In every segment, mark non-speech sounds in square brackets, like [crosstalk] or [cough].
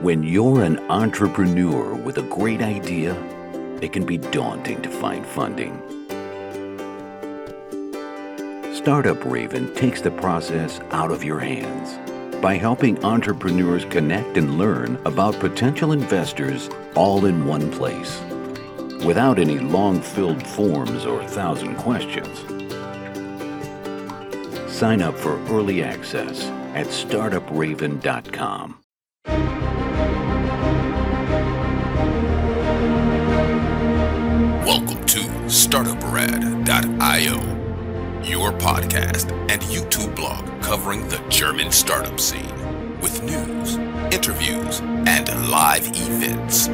When you're an entrepreneur with a great idea, it can be daunting to find funding. Startup Raven takes the process out of your hands by helping entrepreneurs connect and learn about potential investors all in one place without any long filled forms or thousand questions. Sign up for early access at startupraven.com. StartupRad.io, your podcast and YouTube blog covering the German startup scene with news, interviews, and live events.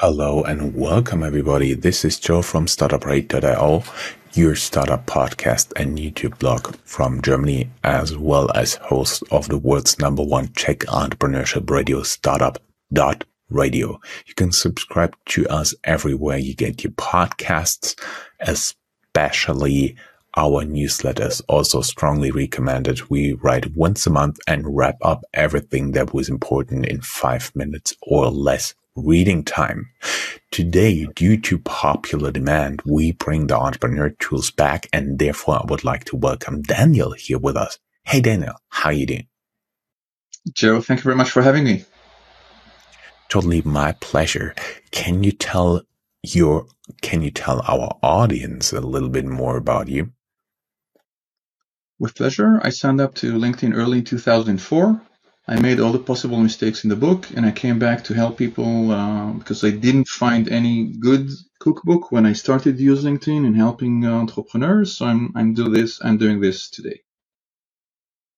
Hello and welcome everybody. This is Joe from StartupRad.io, your startup podcast and YouTube blog from Germany, as well as host of the world's number one Czech entrepreneurship radio startup dot radio. You can subscribe to us everywhere you get your podcasts, especially our newsletters. Also strongly recommended. We write once a month and wrap up everything that was important in five minutes or less reading time. Today, due to popular demand, we bring the entrepreneur tools back and therefore I would like to welcome Daniel here with us. Hey Daniel, how are you doing? Joe, thank you very much for having me. Totally my pleasure. Can you tell your can you tell our audience a little bit more about you? With pleasure. I signed up to LinkedIn early in 2004. I made all the possible mistakes in the book, and I came back to help people uh, because I didn't find any good cookbook when I started using LinkedIn and helping uh, entrepreneurs. So I'm I'm doing this. I'm doing this today.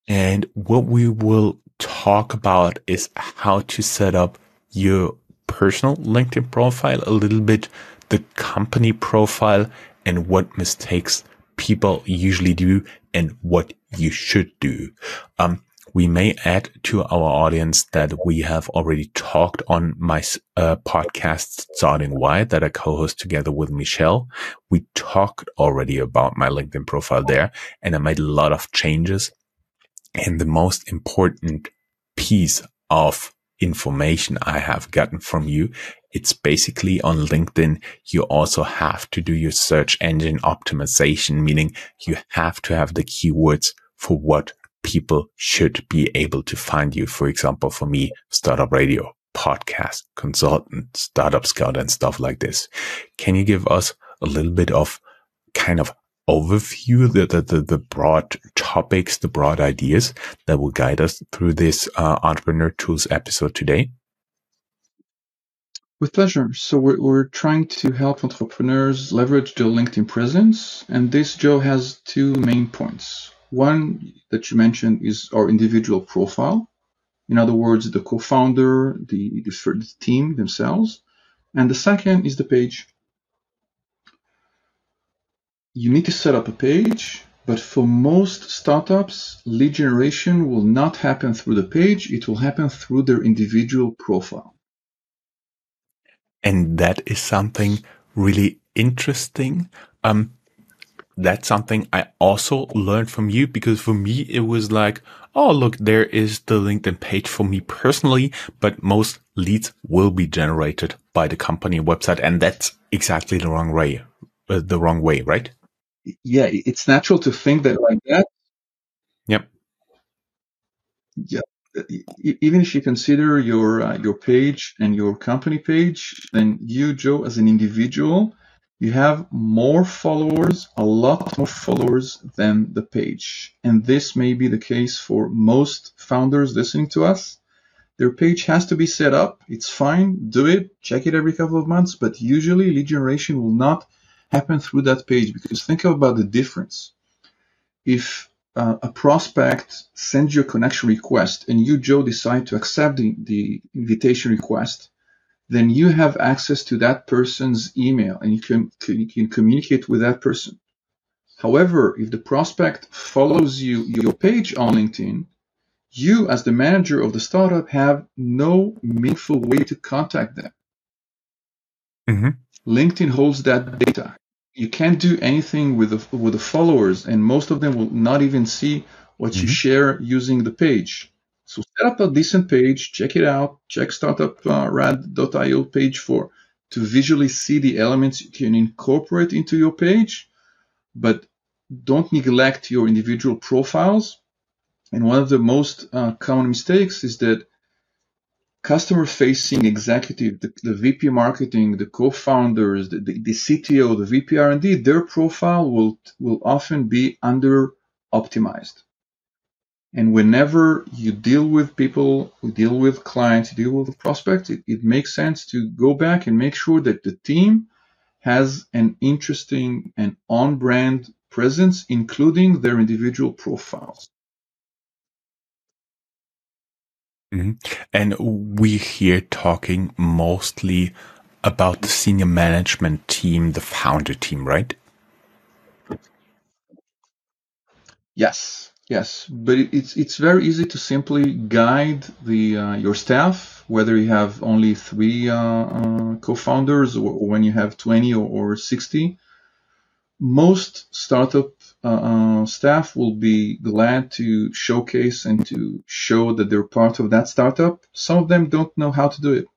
And what we will talk about is how to set up your personal LinkedIn profile, a little bit the company profile, and what mistakes people usually do and what you should do. Um, we may add to our audience that we have already talked on my uh, podcast starting wide that I co-host together with Michelle. We talked already about my LinkedIn profile there and I made a lot of changes. And the most important piece of information I have gotten from you. It's basically on LinkedIn. You also have to do your search engine optimization, meaning you have to have the keywords for what people should be able to find you. For example, for me, startup radio, podcast, consultant, startup scout and stuff like this. Can you give us a little bit of kind of overview, the, the, the, the, broad topics, the broad ideas that will guide us through this uh, Entrepreneur Tools episode today? With pleasure. So we're, we're trying to help entrepreneurs leverage their LinkedIn presence. And this, Joe, has two main points. One that you mentioned is our individual profile. In other words, the co-founder, the, the, the team themselves. And the second is the page you need to set up a page, but for most startups, lead generation will not happen through the page. It will happen through their individual profile. And that is something really interesting. Um, that's something I also learned from you because for me, it was like, oh, look, there is the LinkedIn page for me personally, but most leads will be generated by the company website. And that's exactly the wrong way, uh, the wrong way, right? Yeah, it's natural to think that like that. Yep. Yeah. Even if you consider your uh, your page and your company page, then you, Joe, as an individual, you have more followers, a lot more followers than the page. And this may be the case for most founders listening to us. Their page has to be set up. It's fine. Do it. Check it every couple of months. But usually lead generation will not happen through that page because think about the difference. If uh, a prospect sends you a connection request and you, Joe, decide to accept the, the invitation request, then you have access to that person's email and you can, you can communicate with that person. However, if the prospect follows you your page on LinkedIn, you as the manager of the startup have no meaningful way to contact them. Mm-hmm. LinkedIn holds that data you can't do anything with the, with the followers, and most of them will not even see what mm-hmm. you share using the page. So set up a decent page, check it out, check startuprad.io uh, page for to visually see the elements you can incorporate into your page, but don't neglect your individual profiles. And one of the most uh, common mistakes is that customer facing executive, the, the, VP marketing, the co-founders, the, the, the, CTO, the VP R&D, their profile will, will often be under optimized. And whenever you deal with people, you deal with clients, you deal with prospects, it, it makes sense to go back and make sure that the team has an interesting and on-brand presence, including their individual profiles. Mm-hmm. And we here talking mostly about the senior management team, the founder team, right? Yes, yes, but it's it's very easy to simply guide the uh, your staff, whether you have only three uh, uh, co-founders or, or, when you have twenty or, or sixty. Most startup uh, uh, staff will be glad to showcase and to show that they're part of that startup. Some of them don't know how to do it.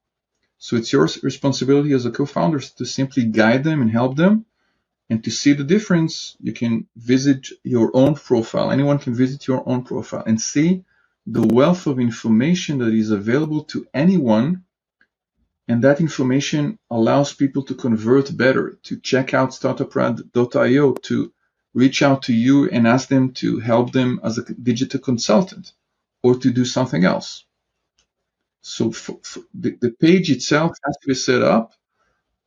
So it's your responsibility as a co-founder to simply guide them and help them. And to see the difference, you can visit your own profile. Anyone can visit your own profile and see the wealth of information that is available to anyone. And that information allows people to convert better, to check out startuprad.io, to reach out to you and ask them to help them as a digital consultant or to do something else. So for, for the, the, page itself has to be set up,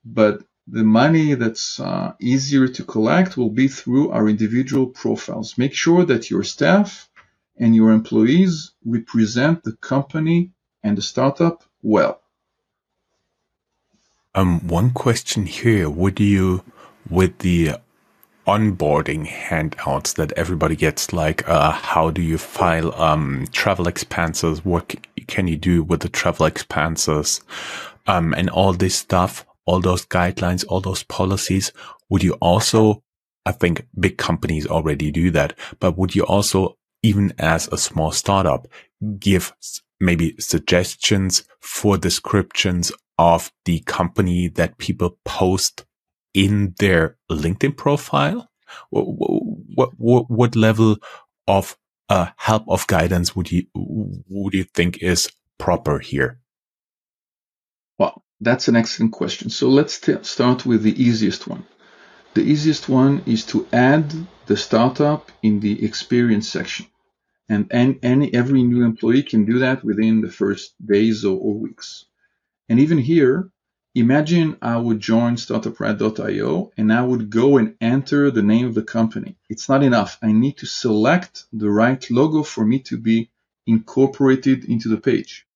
but the money that's uh, easier to collect will be through our individual profiles. Make sure that your staff and your employees represent the company and the startup well. Um, one question here: Would you, with the onboarding handouts that everybody gets, like uh, how do you file um, travel expenses? What can you do with the travel expenses? Um, and all this stuff, all those guidelines, all those policies. Would you also, I think big companies already do that, but would you also, even as a small startup, give maybe suggestions for descriptions of the company that people post in their LinkedIn profile? What, what, what level of uh, help of guidance would you would you think is proper here? Well, that's an excellent question. So let's start with the easiest one. The easiest one is to add the startup in the experience section. And, and any, every new employee can do that within the first days or, or weeks. And even here, Imagine I would join startuprad.io and I would go and enter the name of the company. It's not enough. I need to select the right logo for me to be incorporated into the page.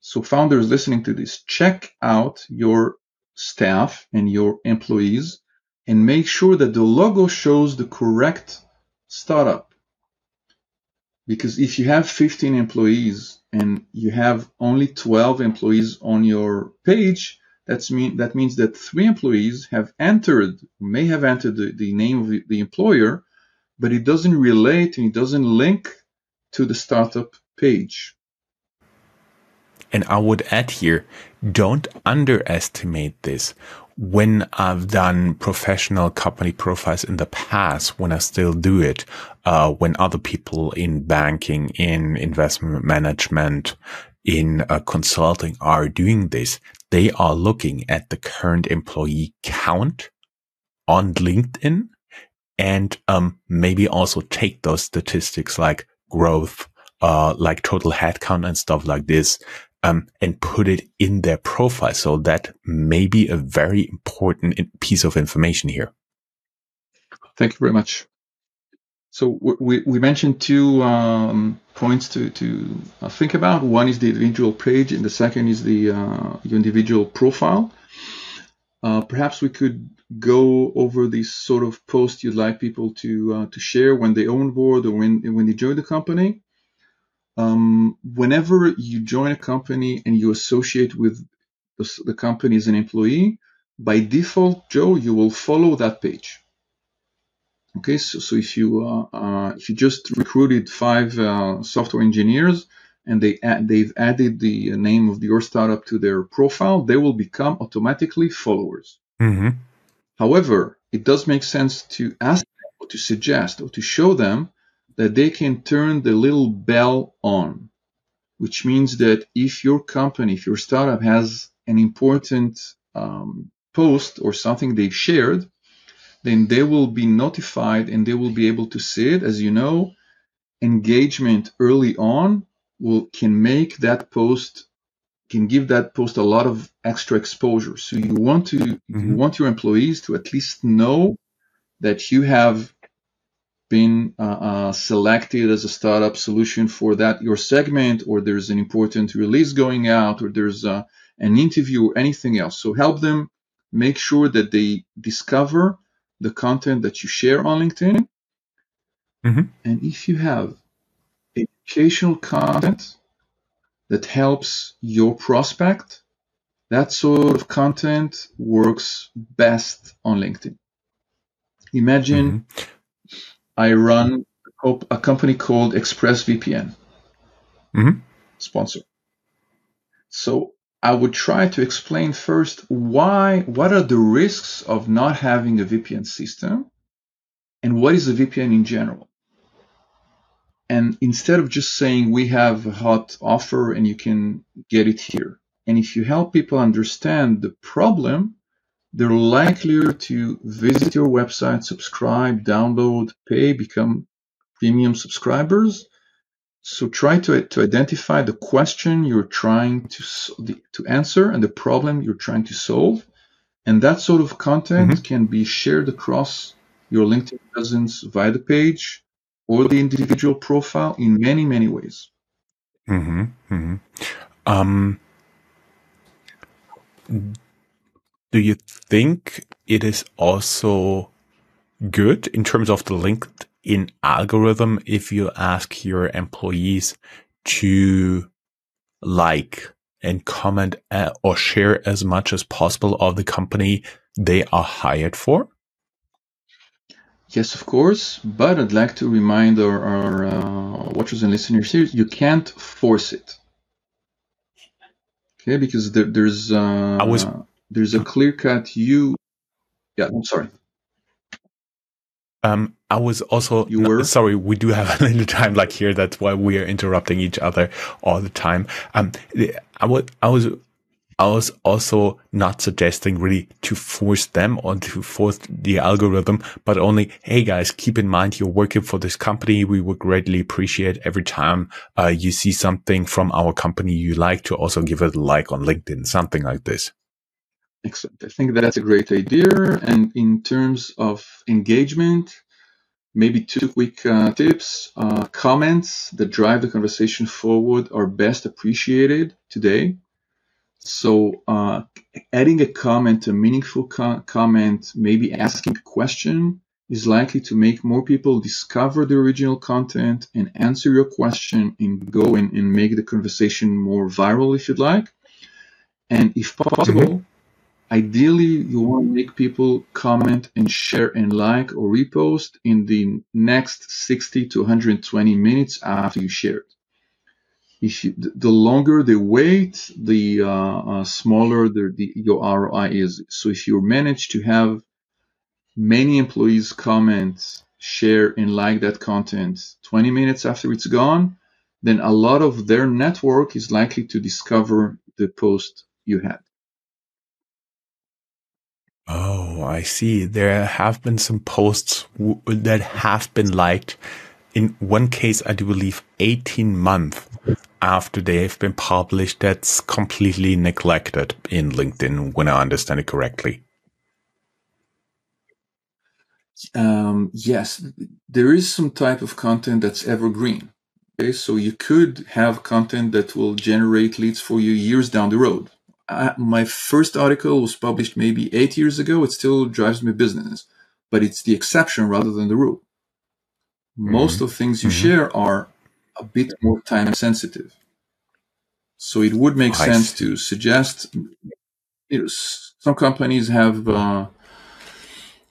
So founders listening to this, check out your staff and your employees and make sure that the logo shows the correct startup. Because if you have 15 employees and you have only 12 employees on your page, that's mean, that means that three employees have entered, may have entered the, the name of the, the employer, but it doesn't relate and it doesn't link to the startup page. And I would add here, don't underestimate this. When I've done professional company profiles in the past, when I still do it, uh, when other people in banking, in investment management, in uh, consulting are doing this, they are looking at the current employee count on LinkedIn and um, maybe also take those statistics like growth, uh, like total headcount and stuff like this, um, and put it in their profile. So that may be a very important piece of information here. Thank you very much. So we, we mentioned two um, points to, to uh, think about. One is the individual page, and the second is the uh, individual profile. Uh, perhaps we could go over these sort of posts you'd like people to uh, to share when they onboard or when when they join the company. Um, whenever you join a company and you associate with the company as an employee, by default, Joe, you will follow that page. Okay, so, so if you uh, uh, if you just recruited five uh, software engineers and they add, they've added the name of your startup to their profile, they will become automatically followers. Mm-hmm. However, it does make sense to ask them or to suggest or to show them that they can turn the little bell on, which means that if your company, if your startup has an important um, post or something they've shared, then they will be notified and they will be able to see it. As you know, engagement early on will can make that post can give that post a lot of extra exposure. So you want to Mhm. you want your employees to at least know that you have been uh, uh, selected as a startup solution for that your segment, or there's an important release going out, or there's uh, an interview or anything else. So help them make sure that they discover the content that you share on LinkedIn. Mhm. And if you have educational content that helps your prospect, that sort of content works best on LinkedIn. Imagine I run a company called ExpressVPN, Mhm. sponsor. So I would try to explain first why, what are the risks of not having a VPN system and what is a VPN in general. And instead of just saying we have a hot offer and you can get it here. And if you help people understand the problem, they're likelier to visit your website, subscribe, download, pay, become premium subscribers. So try to, to identify the question you're trying to, to answer and the problem you're trying to solve. And that sort of content can be shared across your LinkedIn presence via the page or the individual profile in many, many ways. hmm hmm Um, do you think it is also good in terms of the LinkedIn algorithm if you ask your employees to like and comment uh, or share as much as possible of the company they are hired for? Yes, of course, but I'd like to remind our, our uh, watchers and listeners here, you can't force it. Okay, because there, there's uh, I was- there's a clear cut you. Yeah, I'm sorry. Um, I was also You no, were? sorry. We do have [laughs] a little time like here. That's why we are interrupting each other all the time. Um, I was, I was, I was also not suggesting really to force them or to force the algorithm, but only, hey guys, keep in mind you're working for this company. We would greatly appreciate every time uh, you see something from our company you like to also give it a like on LinkedIn, something like this. Excellent. I think that's a great idea. And in terms of engagement, maybe two quick uh, tips. Uh, comments that drive the conversation forward are best appreciated today. So, uh, adding a comment, a meaningful co- comment, maybe asking a question is likely to make more people discover the original content and answer your question and go and, and make the conversation more viral if you'd like. And if possible, ideally you want to make people comment and share and like or repost in the next 60 to 120 minutes after you share it. If you, the the longer they wait the uh, uh, smaller the, the your roi is. So if you manage to have many employees comment share and like that content 20 minutes after it's gone then a lot of their network is likely to discover the post you had Oh, I see. There have been some posts that have been liked. In one case, I do believe 18 months after they have been published. That's completely neglected in LinkedIn, when I understand it correctly. Um, yes, there is some type of content that's evergreen. Okay, so you could have content that will generate leads for you years down the road. Uh, my first article was published maybe eight years ago. It still drives me business, but it's the exception rather than the rule. Most of things you Mhm. share are a bit more time sensitive. So it would make I sense see. to suggest. You know, some companies have uh,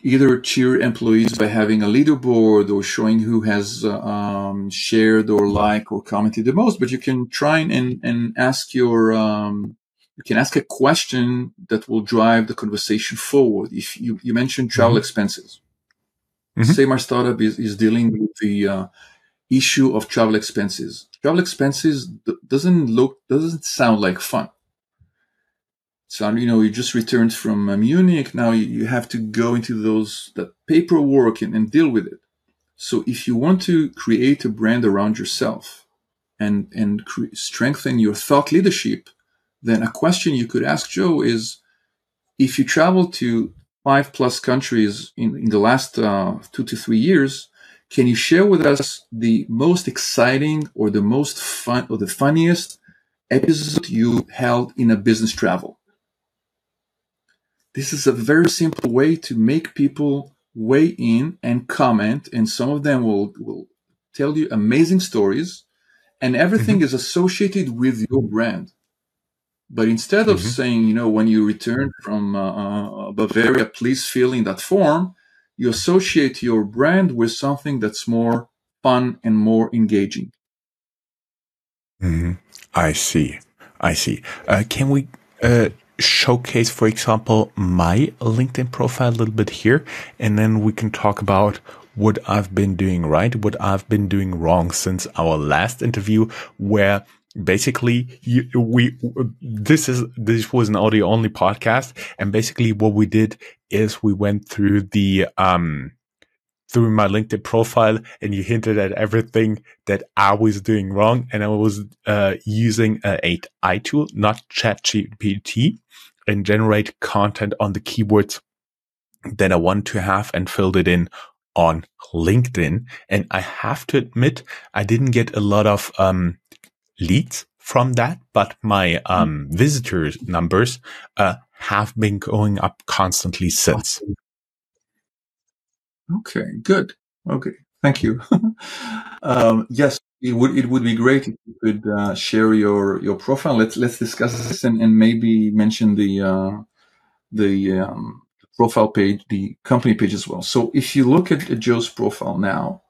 either cheer employees by having a leaderboard or showing who has uh, um, shared or liked or commented the most, but you can try and, and ask your, um, you can ask a question that will drive the conversation forward. If you, you mentioned travel mm-hmm. expenses, mm-hmm. say my startup is, is dealing with the uh, issue of travel expenses. Travel expenses doesn't look, doesn't sound like fun so, you know, you just returned from uh, Munich. Now you, you, have to go into those, that paperwork and, and deal with it. So if you want to create a brand around yourself and, and cre- strengthen your thought leadership, then a question you could ask Joe is, if you travel to five plus countries in, in the last uh, two to three years, can you share with us the most exciting or the most fun or the funniest episode you held in a business travel? This is a very simple way to make people weigh in and comment, and some of them will, will tell you amazing stories, and everything mm-hmm. is associated with your brand. But instead of mm-hmm. saying, you know, when you return from uh, uh, Bavaria, please fill in that form, you associate your brand with something that's more fun and more engaging. Mm-hmm. I see. I see. Uh, can we uh, showcase, for example, my LinkedIn profile a little bit here, and then we can talk about what I've been doing right, what I've been doing wrong since our last interview, where basically you, we this is this was an audio only podcast, and basically what we did is we went through the um through my LinkedIn profile and you hinted at everything that I was doing wrong. And I was uh, using a AI tool, not ChatGPT, and generate content on the keywords that I want to have and filled it in on LinkedIn. And I have to admit, I didn't get a lot of um, leads from that, but my um, visitors numbers uh, have been going up constantly since. Okay, good. Okay, thank you. [laughs] um, yes, it would it would be great if you could uh, share your your profile. Let's let's discuss this and, and maybe mention the uh, the um, profile page, the company page as well. So if you look at, at Joe's profile now,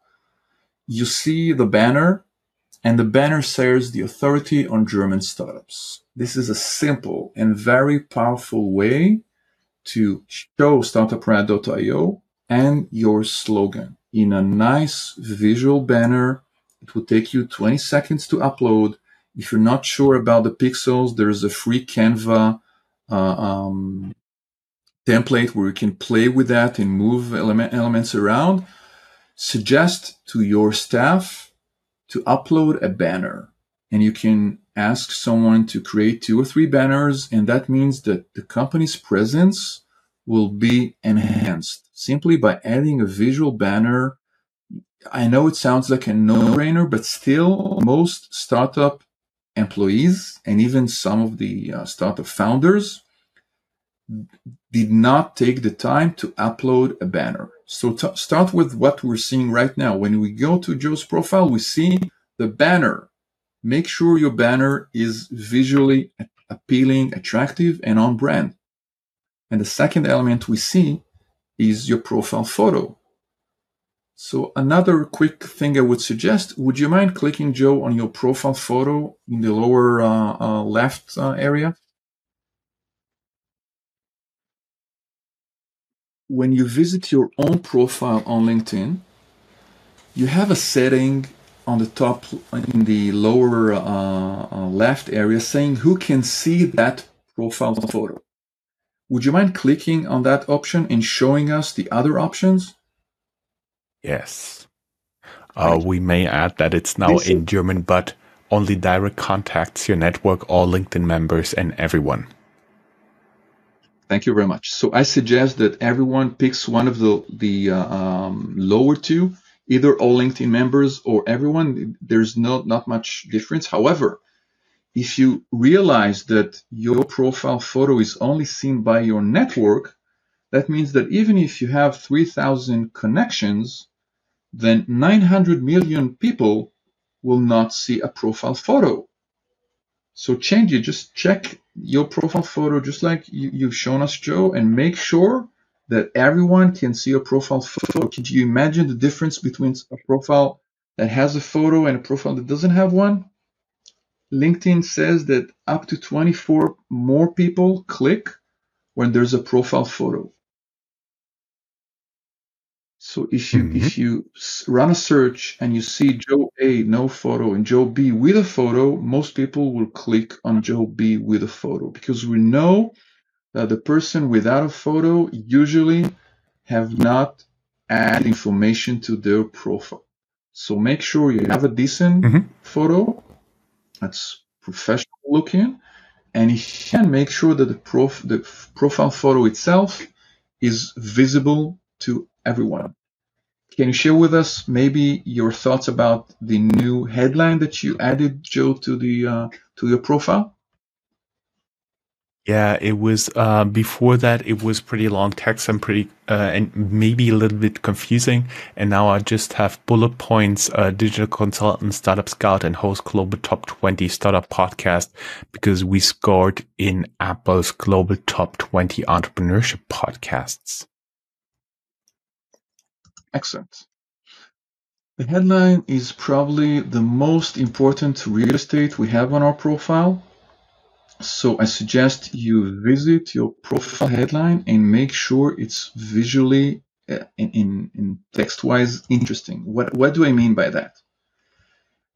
you see the banner, and the banner says the authority on German startups. This is a simple and very powerful way to show startuprad.io and your slogan in a nice visual banner. It will take you 20 seconds to upload. If you're not sure about the pixels, there's a free Canva uh, um, template where you can play with that and move element, elements around. Suggest to your staff to upload a banner and you can ask someone to create two or three banners and that means that the company's presence will be enhanced simply by adding a visual banner. I know it sounds like a no-brainer, but still most startup employees and even some of the uh, startup founders did not take the time to upload a banner. So start with what we're seeing right now. When we go to Joe's profile, we see the banner. Make sure your banner is visually appealing, attractive, and on brand. And the second element we see is your profile photo. So another quick thing I would suggest, would you mind clicking Joe on your profile photo in the lower uh, uh, left uh, area? When you visit your own profile on LinkedIn, you have a setting on the top in the lower uh, uh, left area saying who can see that profile photo. Would you mind clicking on that option and showing us the other options? Yes. Uh, we may add that it's now in German, but only direct contacts your network, all LinkedIn members, and everyone. Thank you very much. So I suggest that everyone picks one of the the uh, um, lower two, either all LinkedIn members or everyone. There's not not much difference. However, if you realize that your profile photo is only seen by your network, that means that even if you have 3,000 connections, then 900 million people will not see a profile photo. So change it. Just check your profile photo, just like you, have shown us, Joe, and make sure that everyone can see your profile photo. Could you imagine the difference between a profile that has a photo and a profile that doesn't have one? LinkedIn says that up to 24 more people click when there's a profile photo. So if you Mhm. if you run a search and you see Joe A no photo and Joe B with a photo, most people will click on Joe B with a photo because we know that the person without a photo usually have not added information to their profile. So make sure you have a decent Mhm. photo that's professional looking, and you can make sure that the prof the profile photo itself is visible to everyone. Can you share with us maybe your thoughts about the new headline that you added, Joe, to the uh, to your profile? Yeah, it was uh, before that. It was pretty long text and pretty uh, and maybe a little bit confusing. And now I just have bullet points: uh, digital consultant, startup scout, and host global top twenty startup podcast because we scored in Apple's global top twenty entrepreneurship podcasts. Excellent. The headline is probably the most important real estate we have on our profile. So I suggest you visit your profile headline and make sure it's visually uh, in, in, in text-wise interesting. What, what do I mean by that?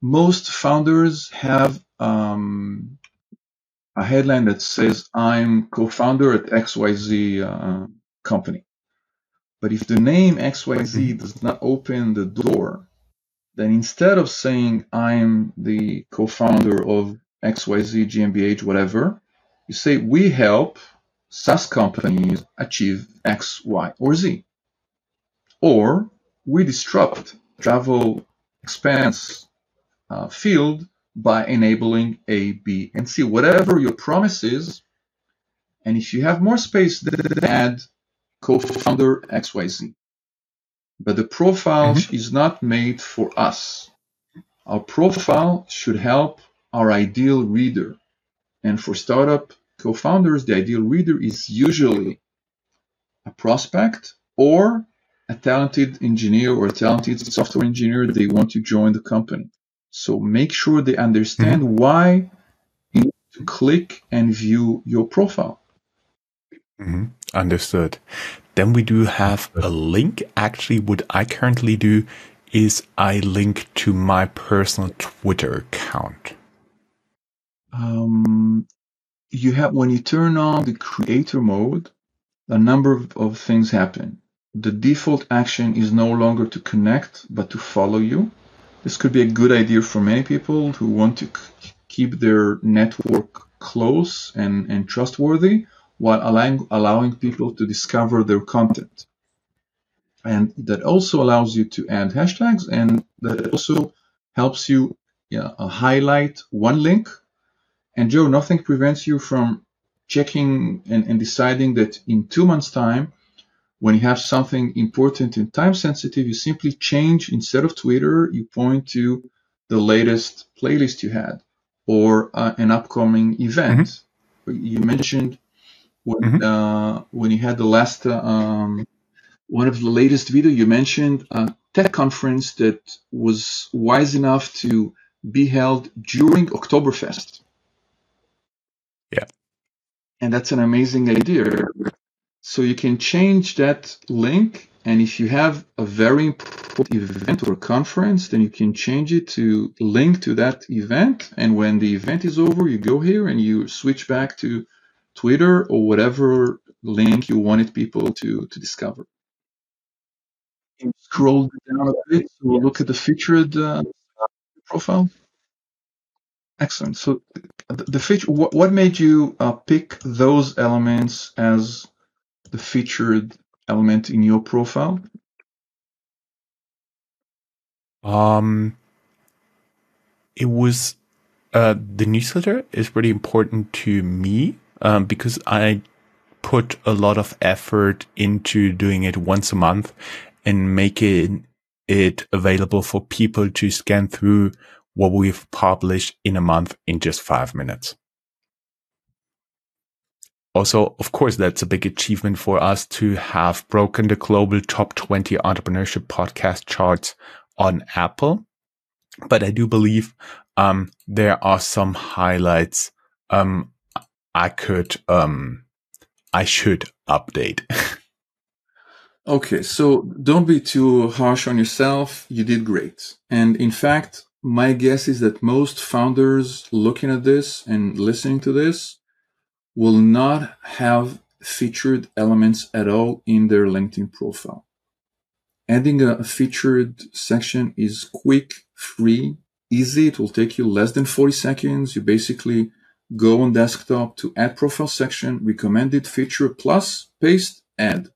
Most founders have um, a headline that says, I'm co-founder at XYZ uh, company. But if the name XYZ does not open the door, then instead of saying I'm the co-founder of XYZ GmbH, whatever, you say we help SaaS companies achieve X, Y, or Z. Or we disrupt travel expense uh, field by enabling A, B, and C. Whatever your promise is, and if you have more space, then add co-founder XYZ. But the profile is not made for us. Our profile should help our ideal reader. And for startup co-founders, the ideal reader is usually a prospect or a talented engineer or a talented software engineer they want to join the company. So make sure they understand why you need to click and view your profile. hmm Understood. Then we do have a link. Actually, what I currently do is I link to my personal Twitter account. Um, you have when you turn on the creator mode, a number of, of things happen. The default action is no longer to connect, but to follow you. This could be a good idea for many people who want to keep their network close and, and trustworthy while allowing, allowing people to discover their content. And that also allows you to add hashtags and that also helps you yeah, uh, highlight one link. And Joe, nothing prevents you from checking and, and deciding that in two months' time, when you have something important and time sensitive, you simply change instead of Twitter, you point to the latest playlist you had or uh, an upcoming event. You mentioned when Mhm. uh, when you had the last uh, um, one of the latest video, you mentioned a tech conference that was wise enough to be held during Oktoberfest. Yeah. And that's an amazing idea. So you can change that link, and if you have a very important event or conference, then you can change it to link to that event. And when the event is over, you go here and you switch back to Twitter or whatever link you wanted people to, to discover. You scroll down a bit to look at the featured uh, profile. Excellent. So the, the feature, what, what made you uh, pick those elements as the featured element in your profile? Um, it was uh, the newsletter is pretty important to me um, because I put a lot of effort into doing it once a month and making it available for people to scan through what we've published in a month in just five minutes. also, of course, that's a big achievement for us to have broken the global top 20 entrepreneurship podcast charts on Apple. But I do believe, um, there are some highlights, um, I could, um, I should update. [laughs] okay. So don't be too harsh on yourself. You did great. And in fact, my guess is that most founders looking at this and listening to this will not have featured elements at all in their LinkedIn profile. Adding a featured section is quick, free, easy. It will take you less than 40 seconds. You basically go on desktop to add profile section, recommended feature plus paste add.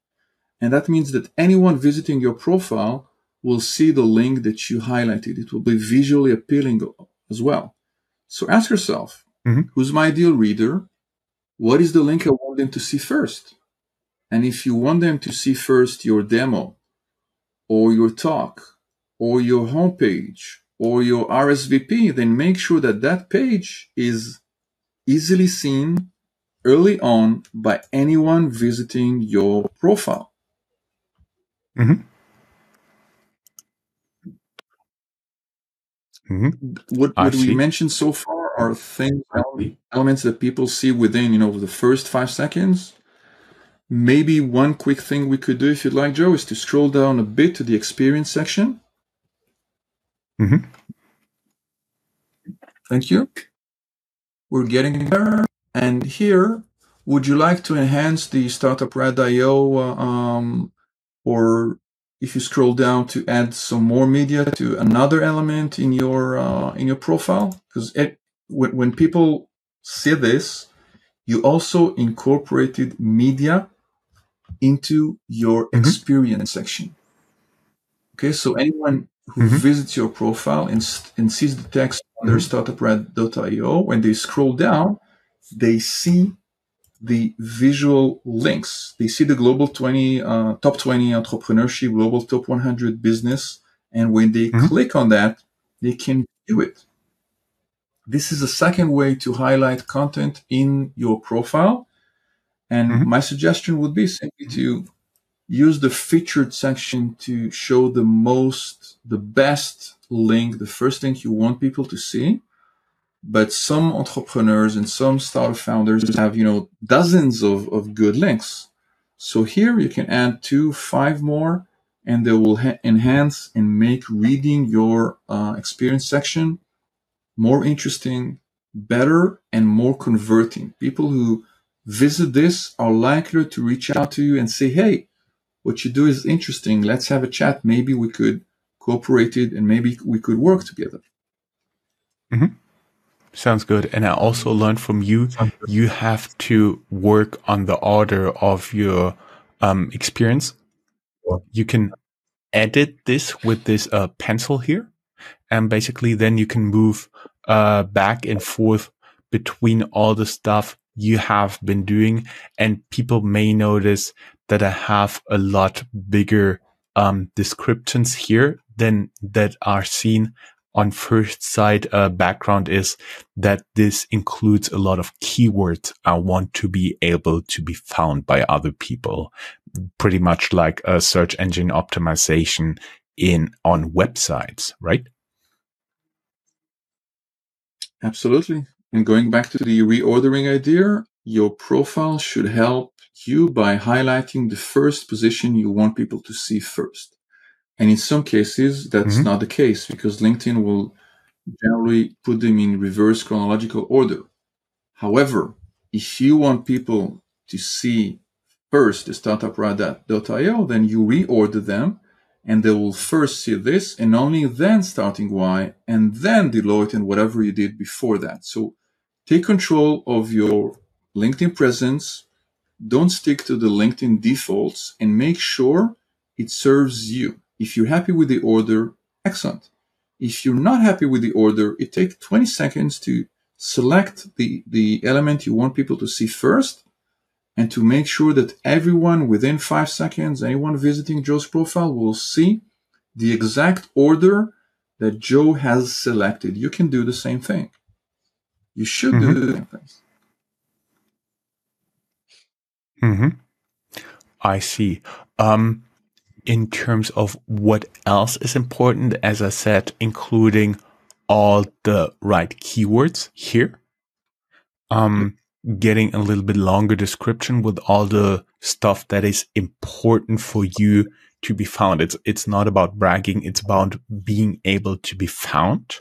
And that means that anyone visiting your profile will see the link that you highlighted. It will be visually appealing as well. So ask yourself, mm-hmm. who's my ideal reader? What is the link I want them to see first? And if you want them to see first your demo or your talk or your homepage or your RSVP, then make sure that that page is easily seen early on by anyone visiting your profile. Mm-hmm. Mm-hmm. What, what we mentioned so far are things, elements that people see within, you know, the first five seconds. Maybe one quick thing we could do, if you'd like, Joe, is to scroll down a bit to the experience section. Mm-hmm. Thank you. We're getting there. And here, would you like to enhance the Startup Rad.io uh, um, or if you scroll down to add some more media to another element in your uh, in your profile because when, when people see this you also incorporated media into your mm-hmm. experience section okay so anyone who mm-hmm. visits your profile and, and sees the text under mm-hmm. startuprad.io when they scroll down they see the visual links. They see the global 20, uh, top 20 entrepreneurship, global top 100 business. And when they mm-hmm. click on that, they can do it. This is a second way to highlight content in your profile. And mm-hmm. my suggestion would be simply to use the featured section to show the most, the best link, the first link you want people to see but some entrepreneurs and some startup founders have, you know, dozens of, of good links. So here you can add two, five more, and they will ha- enhance and make reading your uh, experience section more interesting, better, and more converting. People who visit this are likely to reach out to you and say, Hey, what you do is interesting. Let's have a chat. Maybe we could cooperate it and maybe we could work together. Mm-hmm. Sounds good. And I also learned from you, you have to work on the order of your um, experience. You can edit this with this uh, pencil here. And basically then you can move uh, back and forth between all the stuff you have been doing. And people may notice that I have a lot bigger um, descriptions here than that are seen on first sight uh, background is that this includes a lot of keywords I want to be able to be found by other people, pretty much like a search engine optimization in on websites, right? Absolutely. And going back to the reordering idea, your profile should help you by highlighting the first position you want people to see first. And in some cases, that's mm-hmm. not the case because LinkedIn will generally put them in reverse chronological order. However, if you want people to see first the startuprad.io, then you reorder them and they will first see this and only then starting Y and then Deloitte and whatever you did before that. So take control of your LinkedIn presence. Don't stick to the LinkedIn defaults and make sure it serves you. If you're happy with the order, excellent. If you're not happy with the order, it takes 20 seconds to select the, the element you want people to see first and to make sure that everyone within five seconds, anyone visiting Joe's profile will see the exact order that Joe has selected. You can do the same thing. You should mm-hmm. do the same thing. Mm-hmm. I see. Um, in terms of what else is important, as I said, including all the right keywords here. Um, getting a little bit longer description with all the stuff that is important for you to be found. It's, it's not about bragging. It's about being able to be found.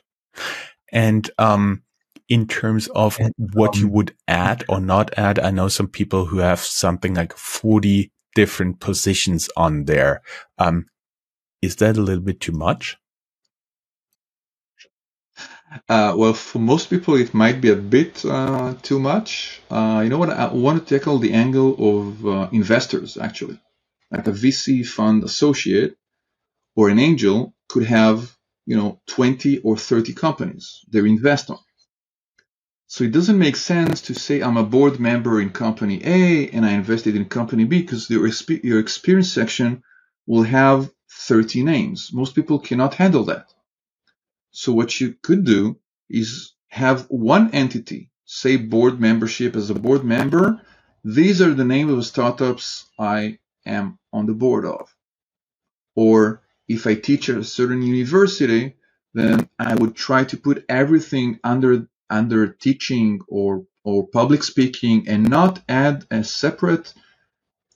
And, um, in terms of and, what um, you would add or not add, I know some people who have something like 40 different positions on there. Um, is that a little bit too much? Uh, well, for most people, it might be a bit uh, too much. Uh, you know what? I want to tackle the angle of uh, investors, actually. Like a VC fund associate or an angel could have, you know, 20 or 30 companies they invest on. So it doesn't make sense to say I'm a board member in company A and I invested in company B because your, your experience section will have 30 names. Most people cannot handle that. So what you could do is have one entity, say board membership as a board member. These are the names of startups I am on the board of. Or if I teach at a certain university, then I would try to put everything under under teaching or or public speaking and not add a separate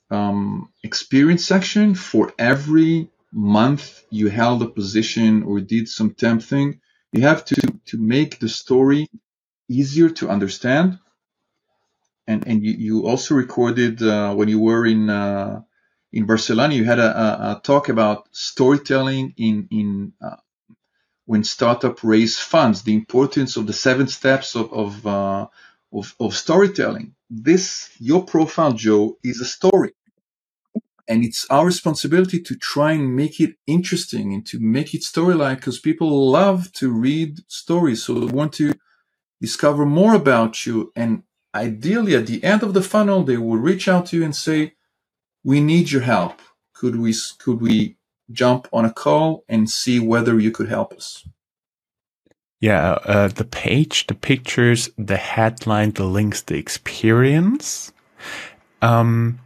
um, experience section for every month you held a position or did some temp thing. You have to to make the story easier to understand. And and you, you also recorded uh, when you were in uh, in Barcelona. You had a, a, a, talk about storytelling in in uh, when startup raise funds, the importance of the seven steps of of, uh, of, of storytelling. This your profile, Joe, is a story, and it's our responsibility to try and make it interesting and to make it story-like because people love to read stories, so they want to discover more about you. And ideally, at the end of the funnel, they will reach out to you and say, "We need your help. Could we could we jump on a call and see whether you could help us. Yeah, uh, the page, the pictures, the headline, the links, the experience. Um,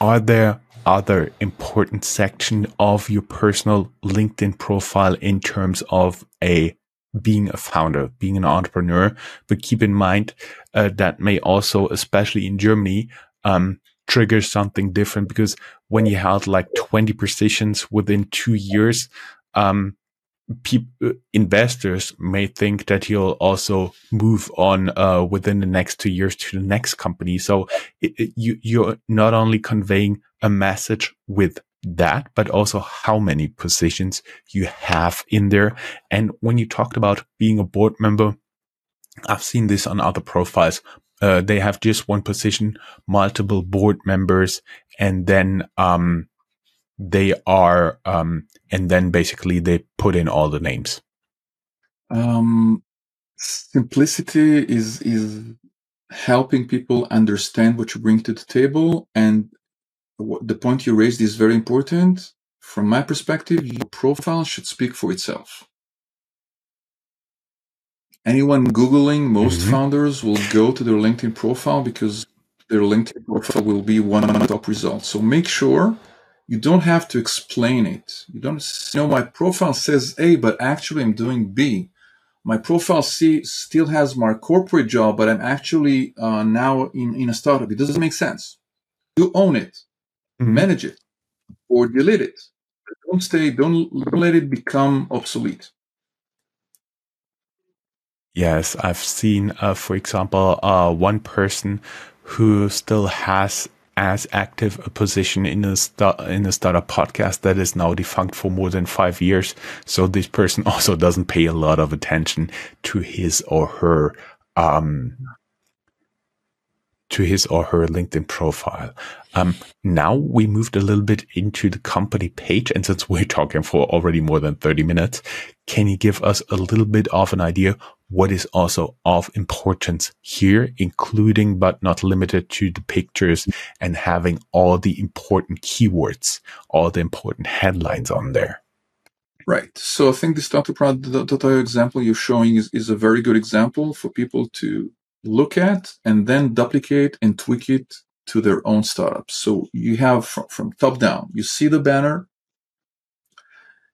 are there other important section of your personal LinkedIn profile in terms of a being a founder, being an entrepreneur? But keep in mind uh, that may also, especially in Germany, um, trigger something different because when you held like 20 positions within two years, um, uh, investors may think that you'll also move on uh, within the next two years to the next company. So it, it, you you're not only conveying a message with that, but also how many positions you have in there. And when you talked about being a board member, I've seen this on other profiles uh, they have just one position, multiple board members, and then um, they are, um, and then basically they put in all the names. Um, simplicity is is helping people understand what you bring to the table, and the point you raised is very important. From my perspective, your profile should speak for itself anyone Googling, most mm-hmm. founders will go to their LinkedIn profile because their LinkedIn profile will be one of the top results. So make sure you don't have to explain it. You don't you know my profile says A, but actually I'm doing B. My profile C still has my corporate job, but I'm actually uh, now in, in a startup. It doesn't make sense. You own it, mm-hmm. manage it, or delete it. Don't stay. Don't, don't let it become obsolete. Yes, I've seen, uh, for example, uh, one person who still has as active a position in a in a startup podcast that is now defunct for more than five years. So this person [laughs] also doesn't pay a lot of attention to his or her um, to his or her LinkedIn profile. Um, now we moved a little bit into the company page. And since [laughs] we're talking for already more than 30 minutes, can you give us a little bit of an idea what is also of importance here, including but not limited to the pictures and having all the important keywords, all the important headlines on there? Right. So I think the startup product example you're showing is, is a very good example for people to look at and then duplicate and tweak it to their own startups. So you have from, from top down, you see the banner,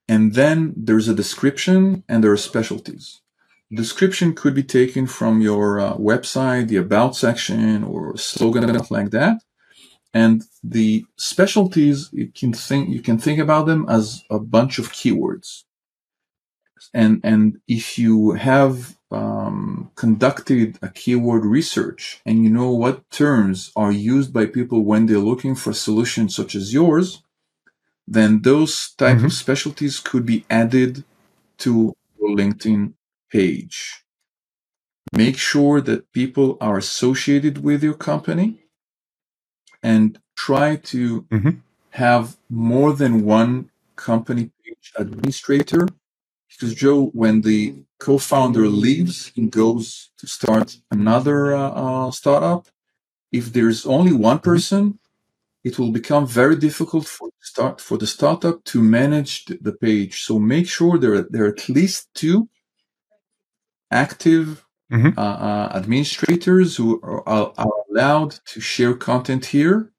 and then there's a description and there are specialties. Description could be taken from your uh, website, the about section, or slogan like that. And the specialties you can think you can think about them as a bunch of keywords. And and if you have um, conducted a keyword research and you know what terms are used by people when they're looking for solutions such as yours, then those type mm-hmm. of specialties could be added to your LinkedIn page. Make sure that people are associated with your company and try to mm-hmm. have more than one company page administrator because Joe, when the co-founder leaves and goes to start another uh, uh, startup, if there's only one mm-hmm. person, it will become very difficult for start for the startup to manage the page. So make sure there there are at least two active mm-hmm. uh, uh, administrators who are, are, allowed to share content here.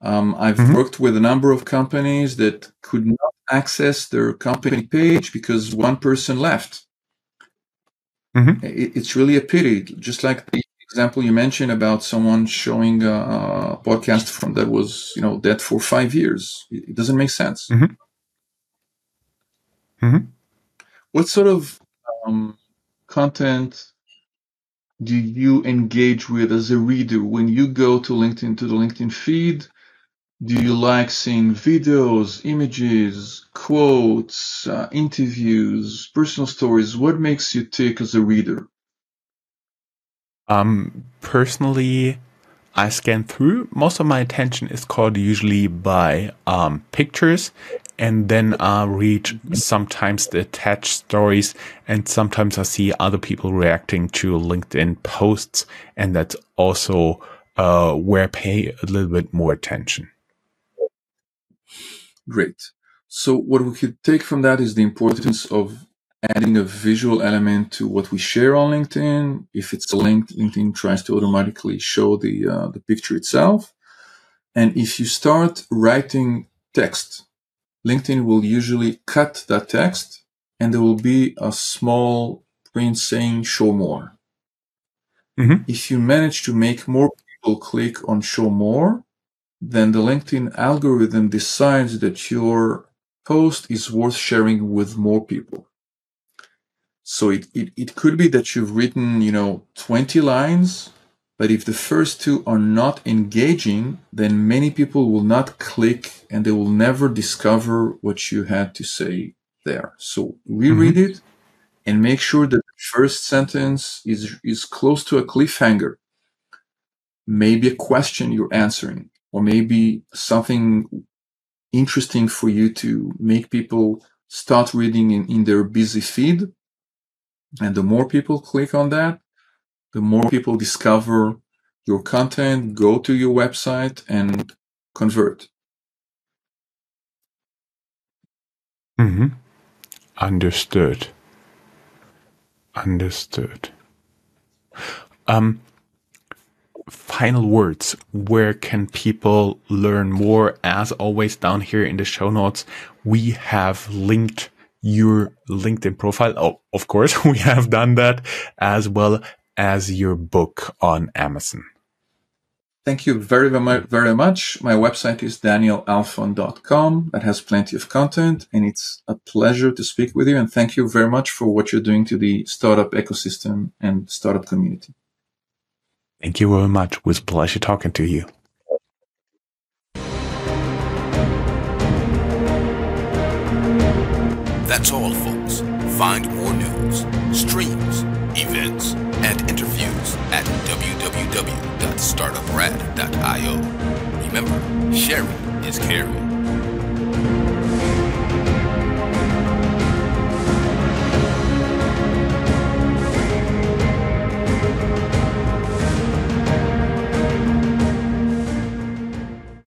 Um, I've mm-hmm. worked with a number of companies that could not access their company page because one person left. Mm-hmm. It, it's really a pity. Just like the example you mentioned about someone showing a, podcast from that was you know dead for five years. It, it doesn't make sense. Mm-hmm. Mm-hmm. What sort of um, content do you engage with as a reader when you go to LinkedIn to the LinkedIn feed? Do you like seeing videos, images, quotes, uh, interviews, personal stories? What makes you tick as a reader? Um, personally, I scan through. Most of my attention is caught usually by um, pictures, and then I read sometimes the attached stories, and sometimes I see other people reacting to LinkedIn posts, and that's also uh, where I pay a little bit more attention. Great. So what we could take from that is the importance of adding a visual element to what we share on LinkedIn. If it's a link, LinkedIn tries to automatically show the uh, the picture itself. And if you start writing text, LinkedIn will usually cut that text and there will be a small print saying show more. Mm-hmm. If you manage to make more people click on show more, then the LinkedIn algorithm decides that your post is worth sharing with more people. So it, it, it could be that you've written, you know, 20 lines, but if the first two are not engaging, then many people will not click and they will never discover what you had to say there. So reread mm-hmm. it and make sure that the first sentence is, is close to a cliffhanger. Maybe a question you're answering or maybe something interesting for you to make people start reading in, in their busy feed. And the more people click on that, the more people discover your content, go to your website and convert. Mm-hmm. Understood. Understood. Um, final words. Where can people learn more? As always, down here in the show notes, we have linked your LinkedIn profile. Oh, of course, [laughs] we have done that as well as your book on Amazon. Thank you very, very much. My website is danielalfon.com. That has plenty of content and it's a pleasure to speak with you. And thank you very much for what you're doing to the startup ecosystem and startup community. Thank you very much. It was a pleasure talking to you. That's all, folks. Find more news, streams, events, and interviews at www.startuprad.io. Remember, sharing is caring.